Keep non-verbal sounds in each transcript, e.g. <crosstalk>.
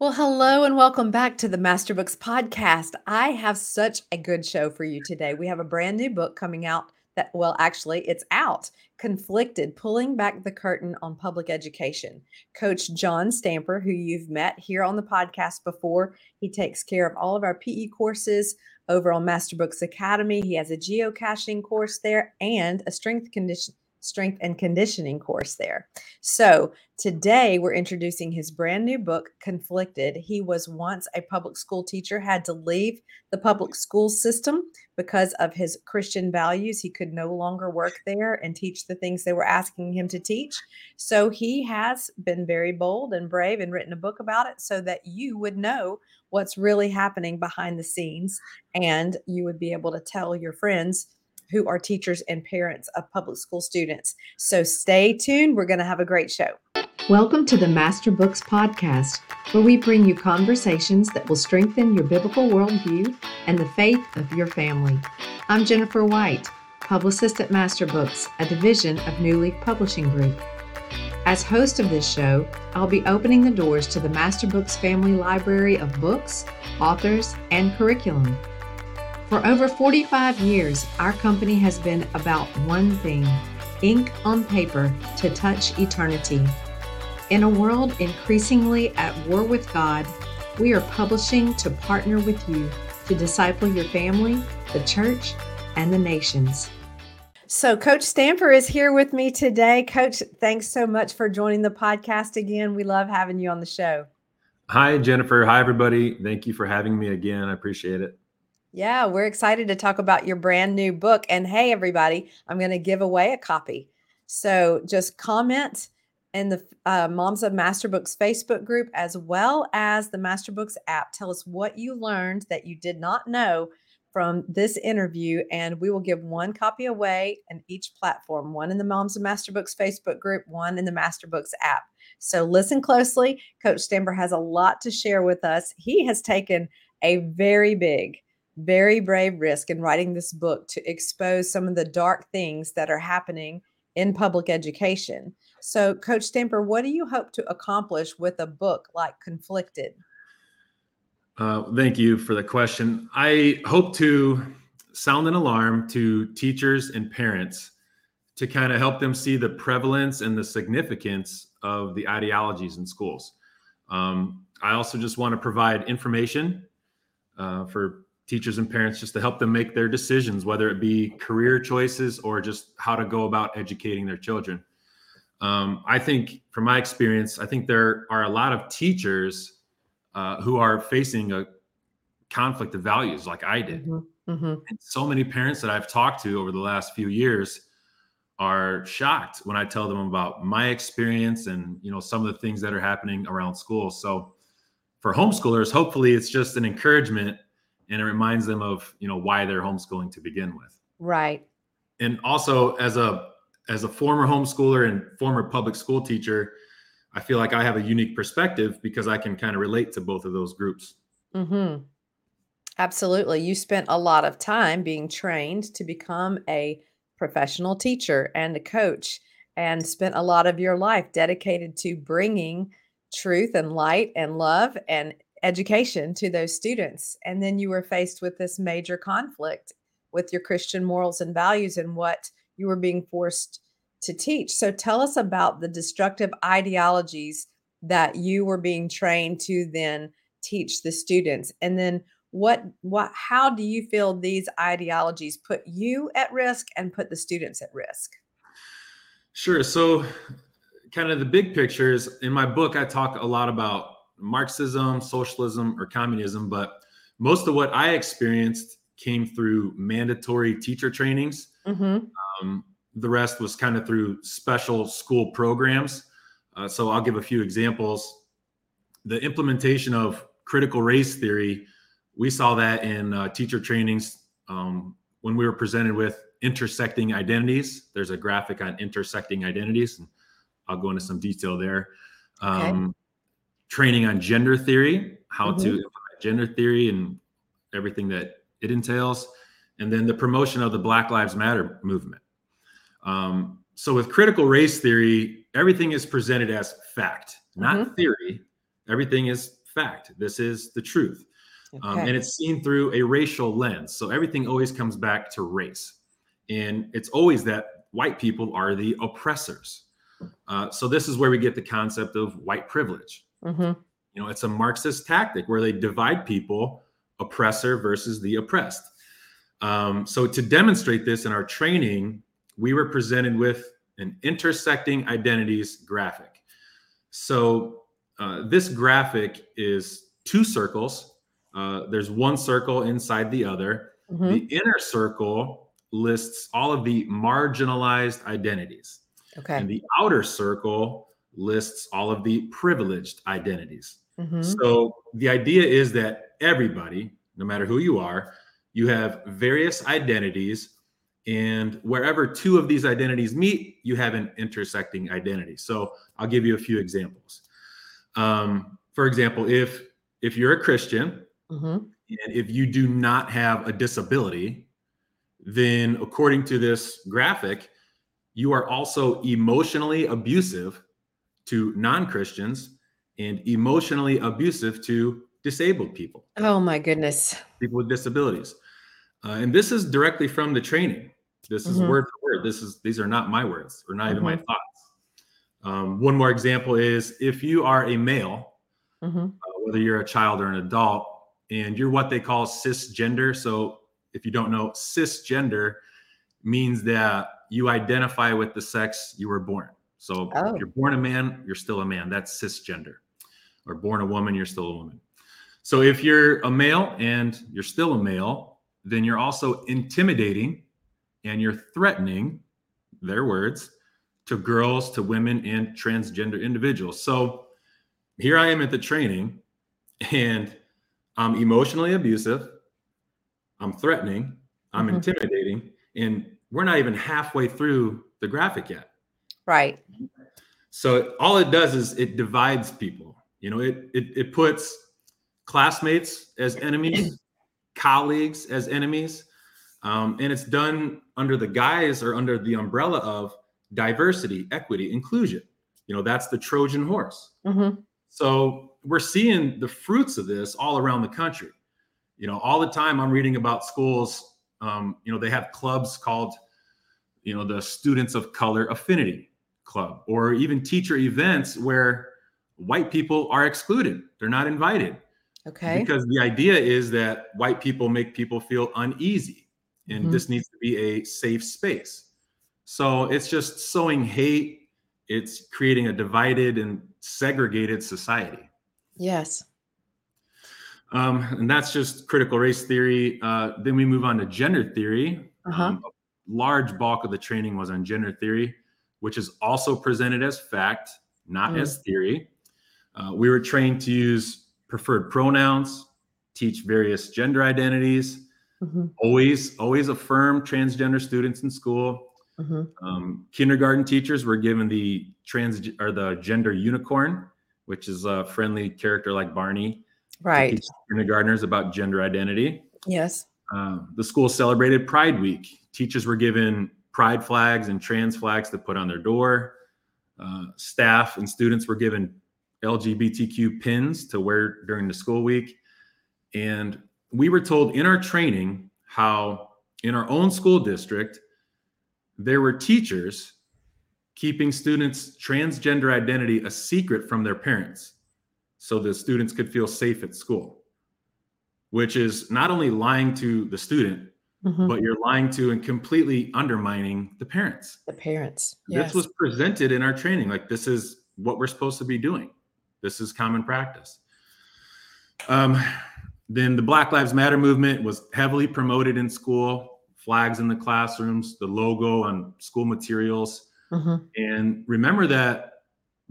Well, hello and welcome back to the Master Books podcast. I have such a good show for you today. We have a brand new book coming out that, well, actually, it's out Conflicted Pulling Back the Curtain on Public Education. Coach John Stamper, who you've met here on the podcast before, he takes care of all of our PE courses over on Master Books Academy. He has a geocaching course there and a strength condition strength and conditioning course there. So today we're introducing his brand new book, Conflicted. He was once a public school teacher, had to leave the public mm-hmm. school system because of his Christian values. He could no longer work there and teach the things they were asking him to teach. So he has been very bold and brave and written a book about it so that you would know what's really happening behind the scenes and you would be able to tell your friends who are teachers and parents of public school students. So stay tuned. We're going to have a great show. Welcome to the Master Books Podcast, where we bring you conversations that will strengthen your biblical worldview and the faith of your family. I'm Jennifer White, publicist at Master Books, a division of New Leaf Publishing Group. As host of this show, I'll be opening the doors to the Master Books family library of books, authors, and curriculum. For over 45 years, our company has been about one thing ink on paper to touch eternity. In a world increasingly at war with God, we are publishing to partner with you to disciple your family, the church, and the nations. So, Coach Stamper is here with me today. Coach, thanks so much for joining the podcast again. We love having you on the show. Hi, Jennifer. Hi, everybody. Thank you for having me again. I appreciate it. Yeah, we're excited to talk about your brand new book. And hey, everybody, I'm going to give away a copy. So just comment in the uh, Moms of Master Books Facebook group as well as the Master Books app. Tell us what you learned that you did not know from this interview, and we will give one copy away in each platform one in the Moms of Master Books Facebook group, one in the Master Books app. So listen closely. Coach Stamper has a lot to share with us. He has taken a very big very brave risk in writing this book to expose some of the dark things that are happening in public education. So, Coach Stamper, what do you hope to accomplish with a book like Conflicted? Uh, thank you for the question. I hope to sound an alarm to teachers and parents to kind of help them see the prevalence and the significance of the ideologies in schools. Um, I also just want to provide information uh, for teachers and parents just to help them make their decisions, whether it be career choices or just how to go about educating their children. Um, I think, from my experience, I think there are a lot of teachers uh, who are facing a conflict of values, like I did. Mm-hmm. Mm-hmm. And so many parents that I've talked to over the last few years are shocked when I tell them about my experience and you know some of the things that are happening around school. So, for homeschoolers, hopefully, it's just an encouragement and it reminds them of you know why they're homeschooling to begin with. Right. And also as a as a former homeschooler and former public school teacher i feel like i have a unique perspective because i can kind of relate to both of those groups. Mm-hmm. absolutely. You spent a lot of time being trained to become a professional teacher and a coach and spent a lot of your life dedicated to bringing truth and light and love and education to those students. And then you were faced with this major conflict with your Christian morals and values and what you were being forced to teach. So tell us about the destructive ideologies that you were being trained to then teach the students. And then what what how do you feel these ideologies put you at risk and put the students at risk? Sure. So kind of the big picture is in my book I talk a lot about Marxism, socialism, or communism, but most of what I experienced came through mandatory teacher trainings. Mm-hmm. Um, the rest was kind of through special school programs. Uh, so I'll give a few examples. The implementation of critical race theory, we saw that in uh, teacher trainings um, when we were presented with intersecting identities. There's a graphic on intersecting identities, and I'll go into some detail there. Um, okay training on gender theory, how mm-hmm. to implement gender theory and everything that it entails, and then the promotion of the Black Lives Matter movement. Um, so with critical race theory, everything is presented as fact, not mm-hmm. theory. Everything is fact. This is the truth. Um, and it's seen through a racial lens. So everything always comes back to race. And it's always that white people are the oppressors. Uh, so this is where we get the concept of white privilege. Mhm. You know, it's a Marxist tactic where they divide people, oppressor versus the oppressed. Um, so to demonstrate this in our training, we were presented with an intersecting identities graphic. So uh, this graphic is two circles. Uh, there's one circle inside the other. Mhm. The inner circle lists all of the marginalized identities. Okay. And the outer circle lists all of the privileged identities. Mhm. So the idea is that everybody, no matter who you are, you have various identities. And wherever two of these identities meet, you have an intersecting identity. So I'll give you a few examples. Um, for example, if if you're a Christian Mhm. and if you do not have a disability, then according to this graphic, you are also emotionally abusive to non Christians and emotionally abusive to disabled people, Oh my goodness. people with disabilities. Uh, and this is directly from the training. This is Mhm. word for word. This is these are not my words or not even my Mhm. thoughts. Um, one more example is if you are a male Mhm. uh, whether you're a child or an adult, and you're what they call cisgender. So, if you don't know, cisgender means that you identify with the sex you were born. So, Oh. if you're born a man, you're still a man. That's cisgender. Or born a woman, you're still a woman. So, if you're a male and you're still a male, then you're also intimidating and you're threatening, their words, to girls, to women, and transgender individuals. So, here I am at the training and I'm emotionally abusive. I'm threatening. I'm Mhm. intimidating. And we're not even halfway through the graphic yet. Right. So all it does is it divides people. You know, it it, it puts classmates as enemies, <clears throat> colleagues as enemies, um, and it's done under the guise or under the umbrella of diversity, equity, inclusion. You know, that's the Trojan horse. Mhm. So we're seeing the fruits of this all around the country. You know, all the time I'm reading about schools. Um, you know, they have clubs called, you know, the Students of Color Affinity Club, or even teacher events where white people are excluded. They're not invited Okay. because the idea is that white people make people feel uneasy, and Mhm. this needs to be a safe space. So it's just sowing hate. It's creating a divided and segregated society. Yes. Um, and that's just critical race theory. Uh, then we move on to gender theory. Uh-huh. Um, a large bulk of the training was on gender theory, which is also presented as fact, not Mm. as theory. Uh, we were trained to use preferred pronouns, teach various gender identities, Mhm. always, always affirm transgender students in school. Mhm. Um, kindergarten teachers were given the trans or the gender unicorn, which is a friendly character like Barney Right. teach kindergartners about gender identity. Yes. Um, the school celebrated Pride Week. Teachers were given pride flags and trans flags to put on their door. Uh, staff and students were given LGBTQ pins to wear during the school week. And we were told in our training how, in our own school district, there were teachers keeping students' transgender identity a secret from their parents so the students could feel safe at school, which is not only lying to the student, Mhm. but you're lying to and completely undermining the parents. The parents. This Yes. was presented in our training. Like, this is what we're supposed to be doing. This is common practice. Um, then the Black Lives Matter movement was heavily promoted in school, flags in the classrooms, the logo on school materials. Mhm. And remember that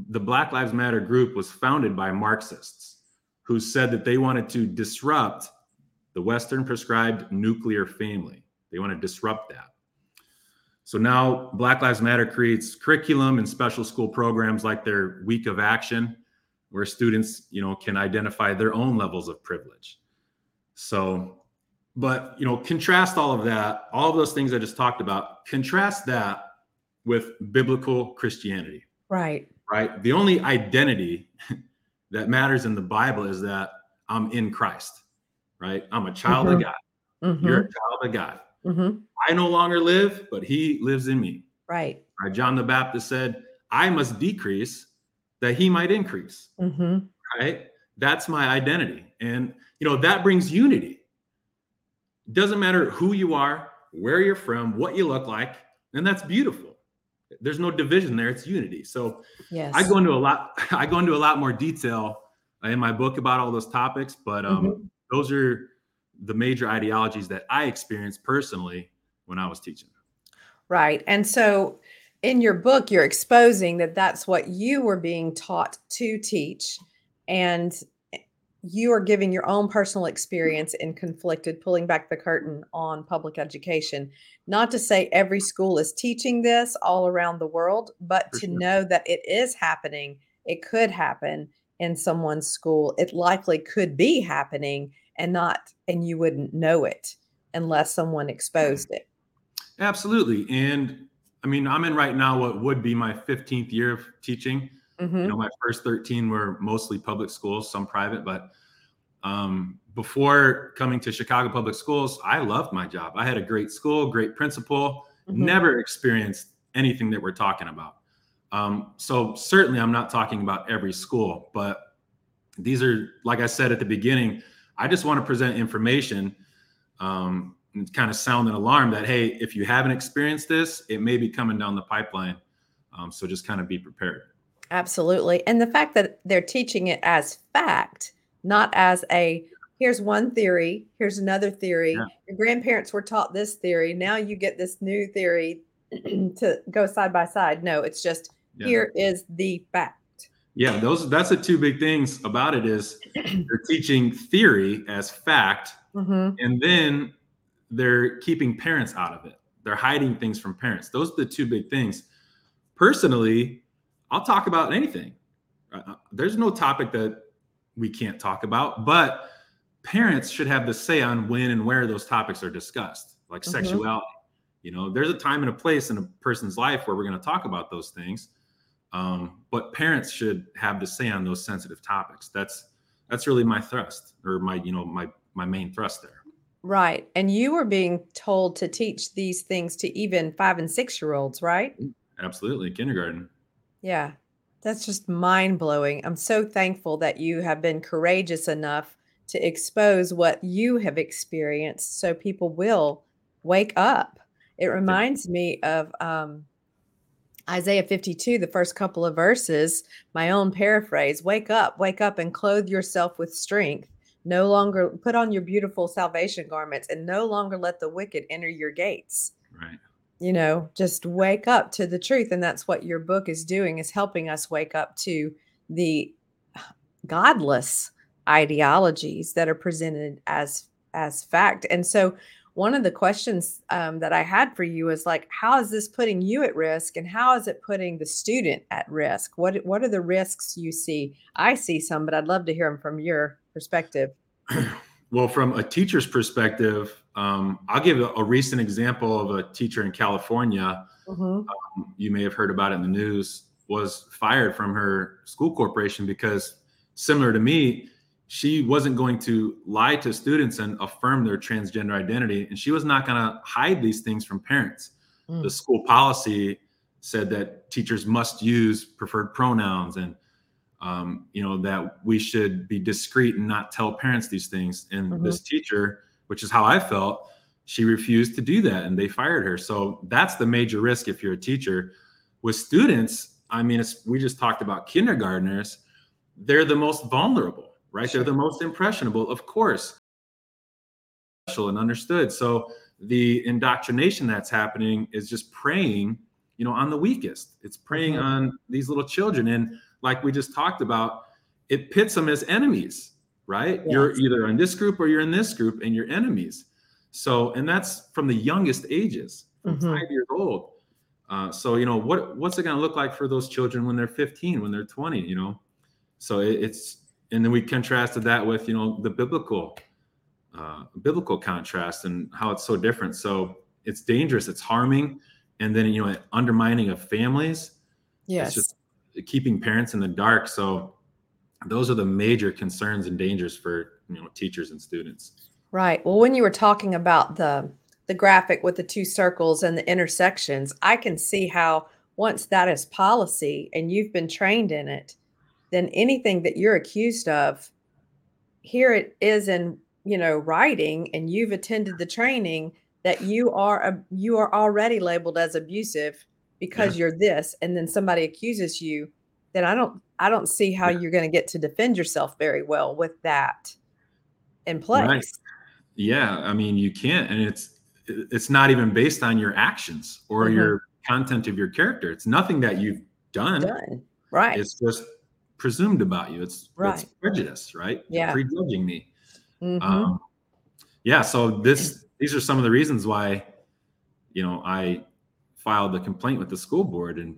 the Black Lives Matter group was founded by Marxists who said that they wanted to disrupt the Western prescribed nuclear family. They want to disrupt that. So now Black Lives Matter creates curriculum and special school programs like their week of action where students, you know, can identify their own levels of privilege. So, but, you know, contrast all of that, all of those things I just talked about, contrast that with biblical Christianity Right. right? The only identity <laughs> that matters in the Bible is that I'm in Christ, right? I'm a child Mhm. of God. Mhm, You're a child of God. mhm. I no longer live, but He lives in me. Right. Right? John the Baptist said, "I must decrease, that He might increase." Mhm. Right? That's my identity, and you know that brings unity. Doesn't matter who you are, where you're from, what you look like, and that's beautiful. There's no division there; it's unity. So Yes. I go into a lot. <laughs> I go into a lot more detail uh, in my book about all those topics, but um, Mhm. Those are the major ideologies that I experienced personally when I was teaching. Right. And so in your book, you're exposing that that's what you were being taught to teach. And you are giving your own personal experience in conflicted, pulling back the curtain on public education. Not to say every school is teaching this all around the world, but For to sure. know that it is happening, it could happen in someone's school. It likely could be happening and not, and you wouldn't know it unless someone exposed it. Absolutely, and I mean, I'm in right now what would be my 15th year of teaching. Mhm. You know, my first 13 were mostly public schools, some private, but um, before coming to Chicago Public Schools, I loved my job. I had a great school, great principal, Mhm. never experienced anything that we're talking about. Um, so certainly, I'm not talking about every school, but these are, like I said at the beginning, I just want to present information um, and kind of sound an alarm that hey, if you haven't experienced this, it may be coming down the pipeline. Um, so just kind of be prepared. Absolutely. And the fact that they're teaching it as fact, not as a here's one theory, here's another theory. Yeah. Your grandparents were taught this theory. Now you get this new theory <clears throat> to go side by side. No, it's just Yeah. here is the fact. Yeah, those that's the two big things about it is <clears throat> they're teaching theory as fact, Mhm. and then they're keeping parents out of it. They're hiding things from parents. Those are the two big things. Personally, I'll talk about anything. Uh, uh, there's no topic that we can't talk about, but parents should have the say on when and where those topics are discussed, like Mhm. sexuality. You know, there's a time and a place in a person's life where we're going to talk about those things. Um, but parents should have the say on those sensitive topics. That's that's really my thrust or my you know my my main thrust there. Right. And you were being told to teach these things to even five and six year olds, right? Absolutely, kindergarten. Yeah, that's just mind blowing. I'm so thankful that you have been courageous enough to expose what you have experienced so people will wake up. It reminds me of um, Isaiah 52, the first couple of verses, my own paraphrase Wake up, wake up, and clothe yourself with strength. No longer put on your beautiful salvation garments, and no longer let the wicked enter your gates Right. you know just wake up to the truth and that's what your book is doing is helping us wake up to the godless ideologies that are presented as as fact and so one of the questions um, that i had for you is like how is this putting you at risk and how is it putting the student at risk what what are the risks you see i see some but i'd love to hear them from your perspective <clears throat> Well, from a teacher's perspective, um, I'll give a, a recent example of a teacher in California. Mhm. You may have heard about it in the news. Was fired from her school corporation because, similar to me, she wasn't going to lie to students and affirm their transgender identity, and she was not going to hide these things from parents. Mm. The school policy said that teachers must use preferred pronouns and um, you know that we should be discreet and not tell parents these things and Mhm. this teacher which is how i felt she refused to do that and they fired her so that's the major risk if you're a teacher with students i mean it's, we just talked about kindergartners they're the most vulnerable right? They're the most impressionable of course. Special and understood. So the indoctrination that's happening is just preying you know on the weakest. It's preying Mhm. on these little children. And like we just talked about it pits them as enemies right? You're either in this group or you're in this group and you're enemies. So and that's from the youngest ages Mhm. five years old. Uh, so you know what what's it going to look like for those children when they're 15 when they're 20 you know? So it, it's and then we contrasted that with you know the biblical uh, biblical contrast and how it's so different so it's dangerous it's harming and then you know undermining of families yes just keeping parents in the dark so those are the major concerns and dangers for you know teachers and students. Right. Well, when you were talking about the the graphic with the two circles and the intersections, I can see how once that is policy and you've been trained in it, then anything that you're accused of, here it is in you know writing, and you've attended the training that you are a, you are already labeled as abusive because yeah. you're this, and then somebody accuses you, then I don't I don't see how you're going to get to defend yourself very well with that in place. Right. Yeah, I mean you can't, and it's it's not even based on your actions or mm-hmm. your content of your character. It's nothing that you've done. Done. Right. It's just presumed about you. It's, right. it's prejudice, right? Yeah. Prejudging me. Mm-hmm. Um, yeah. So this, these are some of the reasons why, you know, I filed the complaint with the school board and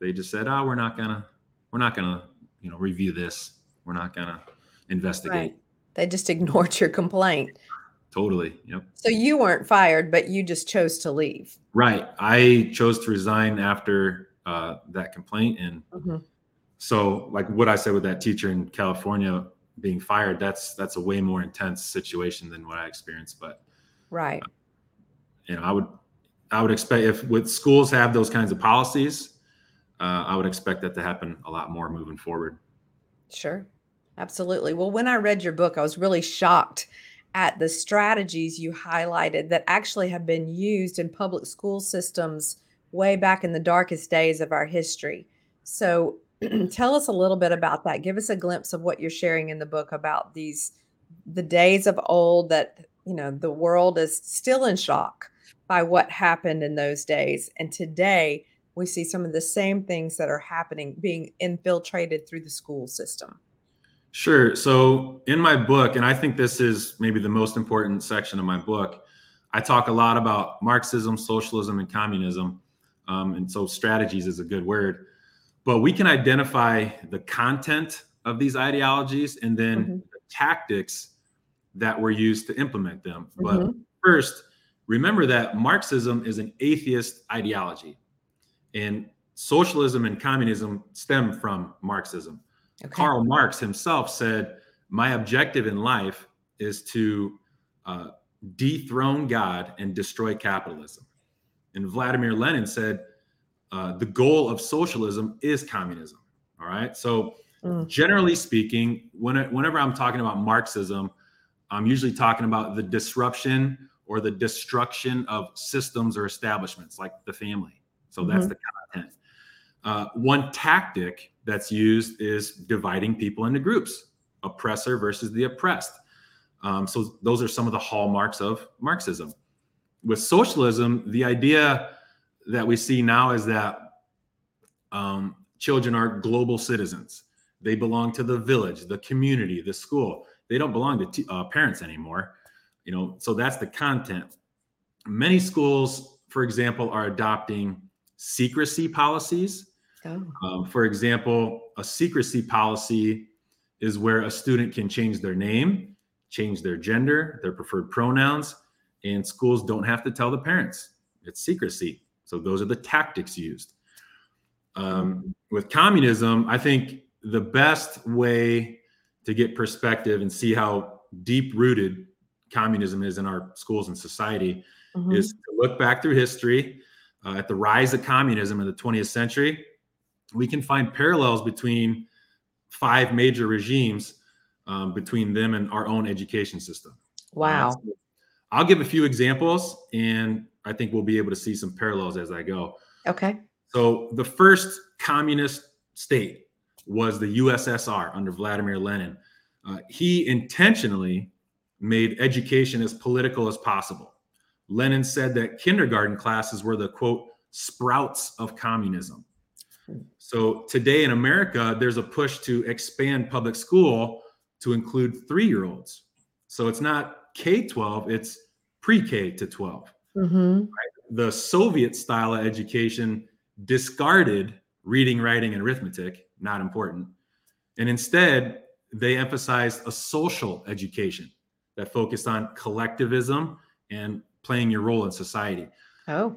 they just said, oh, we're not gonna, we're not gonna, you know, review this. We're not gonna investigate. Right. They just ignored your complaint. Totally. Yep. So you weren't fired, but you just chose to leave. Right. I chose to resign after uh, that complaint. And mm-hmm. So, like what I said with that teacher in California being fired, that's that's a way more intense situation than what I experienced. But right. Uh, you know, I would I would expect if with schools have those kinds of policies, uh, I would expect that to happen a lot more moving forward. Sure. Absolutely. Well, when I read your book, I was really shocked at the strategies you highlighted that actually have been used in public school systems way back in the darkest days of our history. So, <clears throat> tell us a little bit about that. Give us a glimpse of what you're sharing in the book about these the days of old that, you know, the world is still in shock by what happened in those days. And today, we see some of the same things that are happening being infiltrated through the school system. Sure. So in my book, and I think this is maybe the most important section of my book, I talk a lot about Marxism, socialism, and communism. Um, and so strategies is a good word. But we can identify the content of these ideologies and then mm-hmm. the tactics that were used to implement them. Mm-hmm. But first, remember that Marxism is an atheist ideology, and socialism and communism stem from Marxism. Okay. Karl Marx himself said, My objective in life is to uh, dethrone God and destroy capitalism. And Vladimir Lenin said, uh, The goal of socialism is communism. All right. So, mm. generally speaking, when whenever I'm talking about Marxism, I'm usually talking about the disruption or the destruction of systems or establishments like the family. So, mm-hmm. that's the content. Uh, one tactic that's used is dividing people into groups, oppressor versus the oppressed. Um, so those are some of the hallmarks of Marxism. With socialism, the idea that we see now is that um, children are global citizens. They belong to the village, the community, the school. They don't belong to t- uh, parents anymore. You know, so that's the content. Many schools, for example, are adopting secrecy policies Oh. Um, for example, a secrecy policy is where a student can change their name, change their gender, their preferred pronouns, and schools don't have to tell the parents. It's secrecy. So those are the tactics used. Um, with communism, I think the best way to get perspective and see how deep rooted communism is in our schools and society mm-hmm. is to look back through history uh, at the rise of communism in the 20th century we can find parallels between five major regimes um, between them and our own education system. Wow. Uh, so I'll give a few examples and I think we'll be able to see some parallels as I go. Okay. So the first communist state was the USSR under Vladimir Lenin. Uh, he intentionally made education as political as possible. Lenin said that kindergarten classes were the quote sprouts of communism. So today in America, there's a push to expand public school to include three year olds. So it's not K 12, it's pre K to 12. Mm-hmm. Right? The Soviet style of education discarded reading, writing, and arithmetic, not important. And instead, they emphasized a social education that focused on collectivism and playing your role in society. Oh.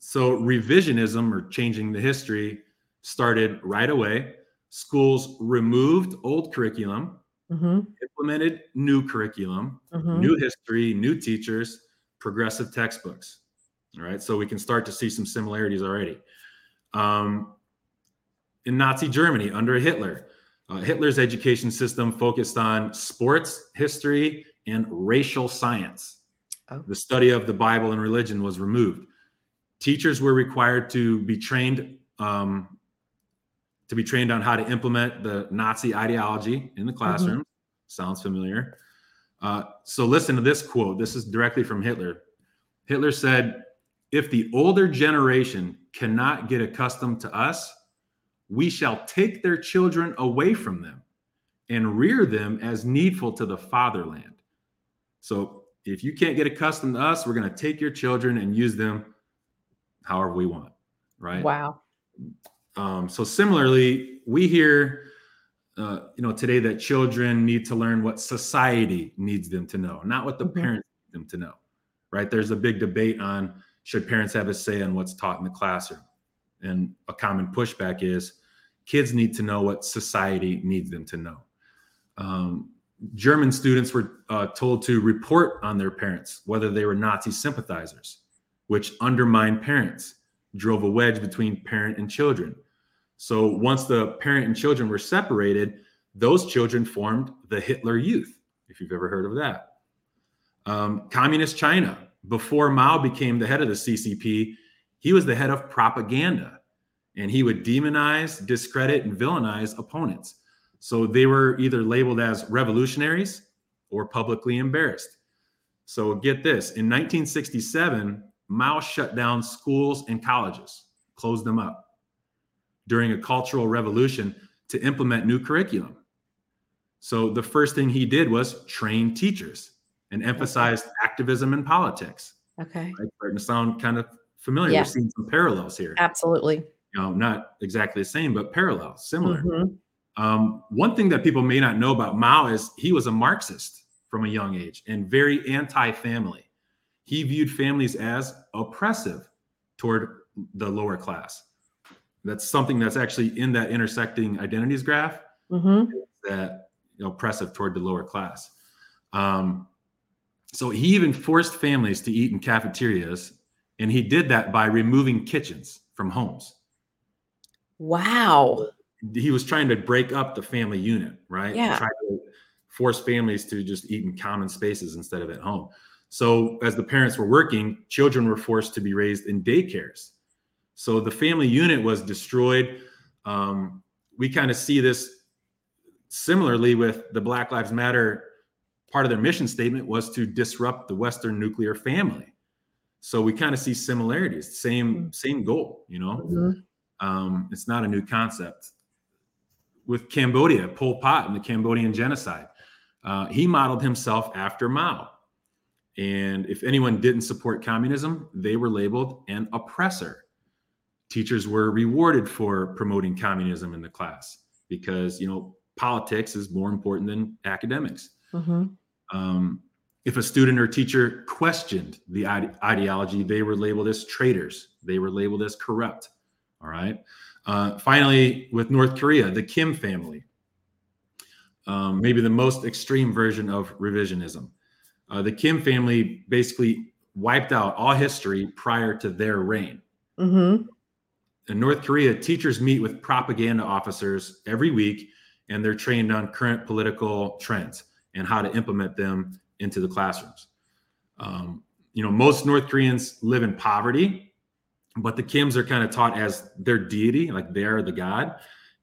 So revisionism or changing the history started right away. schools removed old curriculum, Mm-hmm. implemented new curriculum, Mm-hmm. new history, new teachers, progressive textbooks. All right, so we can start to see some similarities already. Um, in Nazi Germany under Hitler, uh, Hitler's education system focused on sports, history, and racial science. Oh. The study of the Bible and religion was removed. Teachers were required to be trained um, to be trained on how to implement the Nazi ideology in the classroom. Sounds familiar. Uh, so listen to this quote. This is directly from Hitler. Hitler said, "If the older generation cannot get accustomed to us, we shall take their children away from them and rear them as needful to the fatherland." So if you can't get accustomed to us, we're going to take your children and use them however we want, right? Wow. Um, so similarly, we hear, uh, you know, today that children need to learn what society needs them to know, not what the Mhm. parents need them to know. Right? There's a big debate on should parents have a say on what's taught in the classroom, and a common pushback is kids need to know what society needs them to know. Um, German students were uh, told to report on their parents, whether they were Nazi sympathizers, which undermined parents, drove a wedge between parent and children. So once the parent and children were separated, those children formed the Hitler Youth, if you've ever heard of that. Um, Communist China, before Mao became the head of the CCP, he was the head of propaganda and he would demonize, discredit, and villainize opponents. So they were either labeled as revolutionaries or publicly embarrassed. So get this in 1967, Mao shut down schools and colleges, closed them up during a cultural revolution to implement new curriculum. So the first thing he did was train teachers and emphasized activism and politics. Okay. Right? Starting to sound kind of familiar. Yeah. We're seeing some parallels here. Absolutely. You know, not exactly the same, but parallel, similar. Mhm. Um, one thing that people may not know about Mao is he was a Marxist from a young age and very anti-family. He viewed families as oppressive toward the lower class. That's something that's actually in that intersecting identities graph Mhm. that you know, oppressive toward the lower class. Um, so he even forced families to eat in cafeterias, and he did that by removing kitchens from homes Wow. he was trying to break up the family unit, right? Yeah. Try to force families to just eat in common spaces instead of at home. So as the parents were working, children were forced to be raised in daycares. So the family unit was destroyed. Um, we kind of see this similarly with the Black Lives Matter. Part of their mission statement was to disrupt the Western nuclear family. So we kind of see similarities, same same goal, you know. Mhm. Um, it's not a new concept. With Cambodia, Pol Pot and the Cambodian genocide, uh, he modeled himself after Mao. And if anyone didn't support communism, they were labeled an oppressor. Teachers were rewarded for promoting communism in the class because, you know, politics is more important than academics. Mhm. Um, if a student or teacher questioned the ide- ideology, they were labeled as traitors. They were labeled as corrupt. All right. Uh, finally, with North Korea, the Kim family, um, maybe the most extreme version of revisionism. Uh, the Kim family basically wiped out all history prior to their reign. Mhm. In North Korea, teachers meet with propaganda officers every week, and they're trained on current political trends and how to implement them into the classrooms. Um, you know, most North Koreans live in poverty, but the Kims are kind of taught as their deity, like they are the god,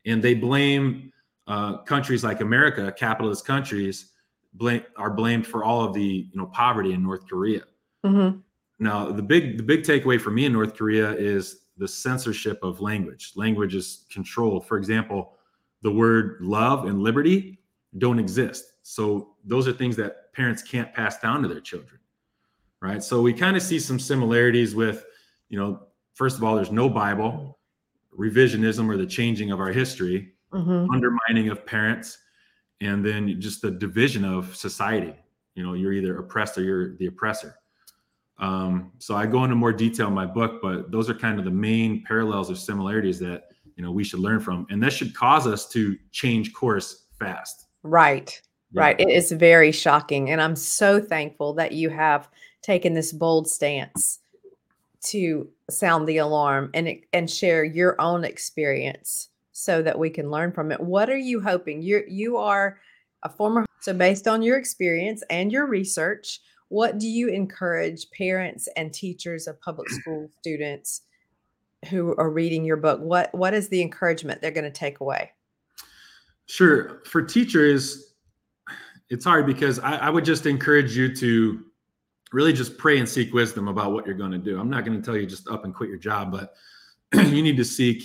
and they blame uh, countries like America, capitalist countries, blame are blamed for all of the you know poverty in North Korea. Mhm. Now, the big the big takeaway for me in North Korea is the censorship of language. Language is controlled. For example, the word love and liberty don't exist. So those are things that parents can't pass down to their children. Right? So we kind of see some similarities with, you know, first of all, there's no Bible, revisionism or the changing of our history, Mhm. undermining of parents, and then just the division of society. You know, you're either oppressed or you're the oppressor. Um, so I go into more detail in my book, but those are kind of the main parallels or similarities that you know we should learn from. And that should cause us to change course fast. Right yeah. right. It is very shocking. And i'm so thankful that you have taken this bold stance to sound the alarm and and share your own experience so that we can learn from it. What are you hoping? You you are a former so based on your experience and your research what do you encourage parents and teachers of public school students who are reading your book? What what is the encouragement they're going to take away? Sure for teachers it's hard because I, I, would just encourage you to really just pray and seek wisdom about what you're going to do. I'm not going to tell you just up and quit your job but <clears throat> you need to seek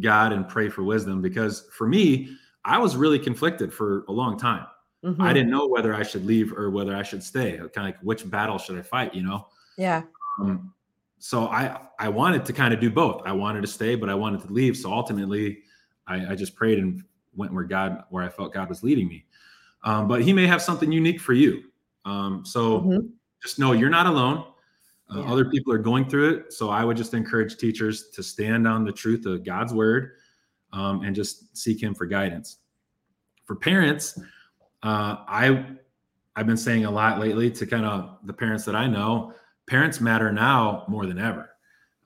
god and pray for wisdom because for me i was really conflicted for a long time mm-hmm. i didn't know whether i should leave or whether i should stay kind of like which battle should i fight you know yeah um, so I I wanted to kind of do both. I wanted to stay, but I wanted to leave. So ultimately, I, I just prayed and went where God where I felt God was leading me. Um, but He may have something unique for you. Um, so mm-hmm. just know you're not alone. Uh, yeah. Other people are going through it. So I would just encourage teachers to stand on the truth of God's word um, and just seek Him for guidance. For parents, uh, I I've been saying a lot lately to kind of the parents that I know parents matter now more than ever.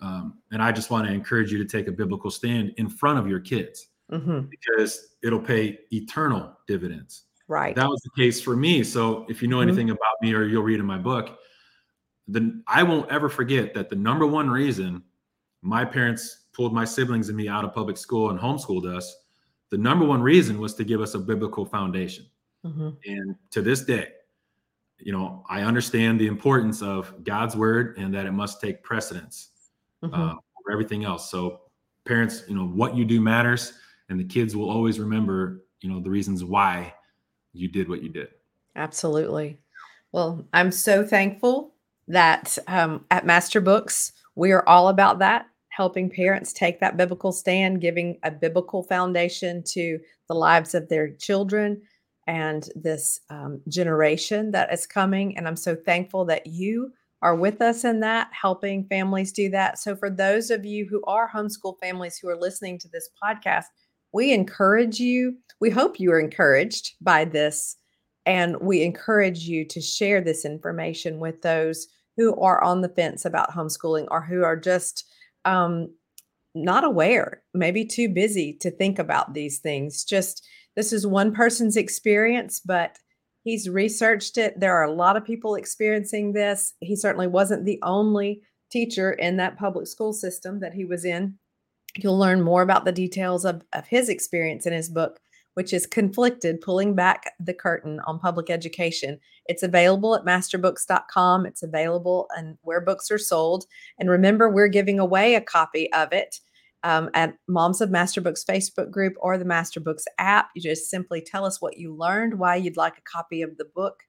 Um, and I just want to encourage you to take a biblical stand in front of your kids mm-hmm. because it'll pay eternal dividends. Right. That was the case for me. So if you know mm-hmm. anything mm-hmm. about me or you'll read in my book, then I won't ever forget that the number one reason my parents pulled my siblings and me out of public school and homeschooled us, the number one reason was to give us a biblical foundation. Mm-hmm. And to this day, you know, I understand the importance of God's word and that it must take precedence mm-hmm. uh, over everything else. So, parents, you know, what you do matters, and the kids will always remember, you know, the reasons why you did what you did. Absolutely. Well, I'm so thankful that um, at Master Books, we are all about that helping parents take that biblical stand, giving a biblical foundation to the lives of their children and this um, generation that is coming. And I'm so thankful that you are with us in that, helping families do that. So, for those of you who are homeschool families who are listening to this podcast, we encourage you. We hope you are encouraged by this. And we encourage you to share this information with those who are on the fence about homeschooling or who are just um, not aware, maybe too busy to think about these things. Just this is one person's experience, but he's researched it. There are a lot of people experiencing this. He certainly wasn't the only teacher in that public school system that he was in. You'll learn more about the details of, of his experience in his book, which is Conflicted Pulling Back the Curtain on Public Education. It's available at masterbooks.com. It's available and where books are sold. And remember, we're giving away a copy of it um, at Moms of Master Books Facebook group or the Master Books app. You just simply tell us what you learned, why you'd like a copy of the book.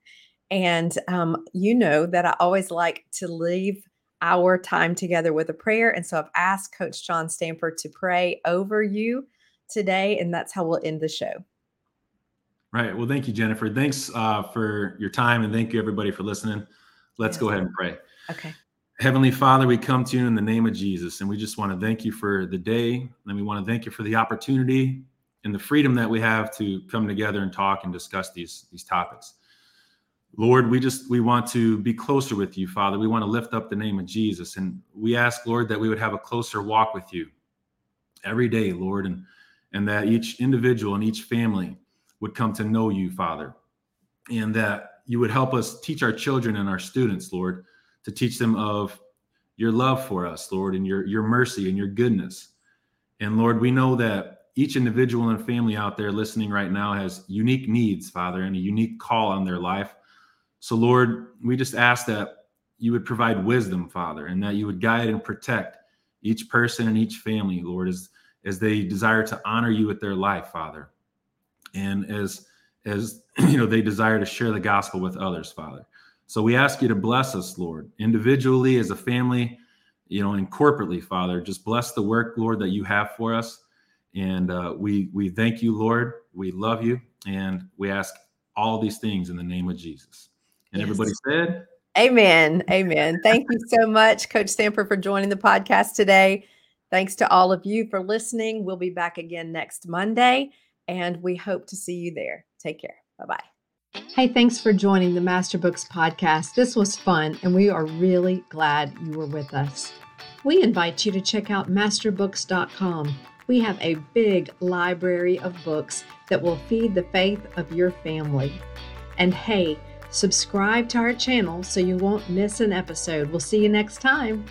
And um, you know that I always like to leave our time together with a prayer. And so I've asked Coach John Stamper to pray over you today, and that's how we'll end the show. Right. Well, thank you, Jennifer. Thanks uh, for your time, and thank you, everybody, for listening. Let's yes. go ahead and pray. Okay. Heavenly Father, we come to you in the name of Jesus, and we just want to thank you for the day, and we want to thank you for the opportunity and the freedom that we have to come together and talk and discuss these these topics. Lord, we just we want to be closer with you, Father. We want to lift up the name of Jesus, and we ask, Lord, that we would have a closer walk with you every day, Lord, and and that each individual and each family would come to know you, Father, and that you would help us teach our children and our students, Lord to teach them of your love for us, Lord, and your, your mercy and your goodness. And Lord, we know that each individual and family out there listening right now has unique needs, Father, and a unique call on their life. So, Lord, we just ask that you would provide wisdom, Father, and that you would guide and protect each person and each family, Lord, as, as they desire to honor you with their life, Father. And as as <clears throat> you know, they desire to share the gospel with others, Father. So we ask you to bless us, Lord, individually as a family, you know, and corporately, Father. Just bless the work, Lord, that you have for us. And uh, we we thank you, Lord. We love you, and we ask all these things in the name of Jesus. And yes. everybody said, Amen. Amen. Thank you so much, Coach Stamper, for joining the podcast today. Thanks to all of you for listening. We'll be back again next Monday, and we hope to see you there. Take care. Bye bye. Hey, thanks for joining the Master Books podcast. This was fun, and we are really glad you were with us. We invite you to check out masterbooks.com. We have a big library of books that will feed the faith of your family. And hey, subscribe to our channel so you won't miss an episode. We'll see you next time.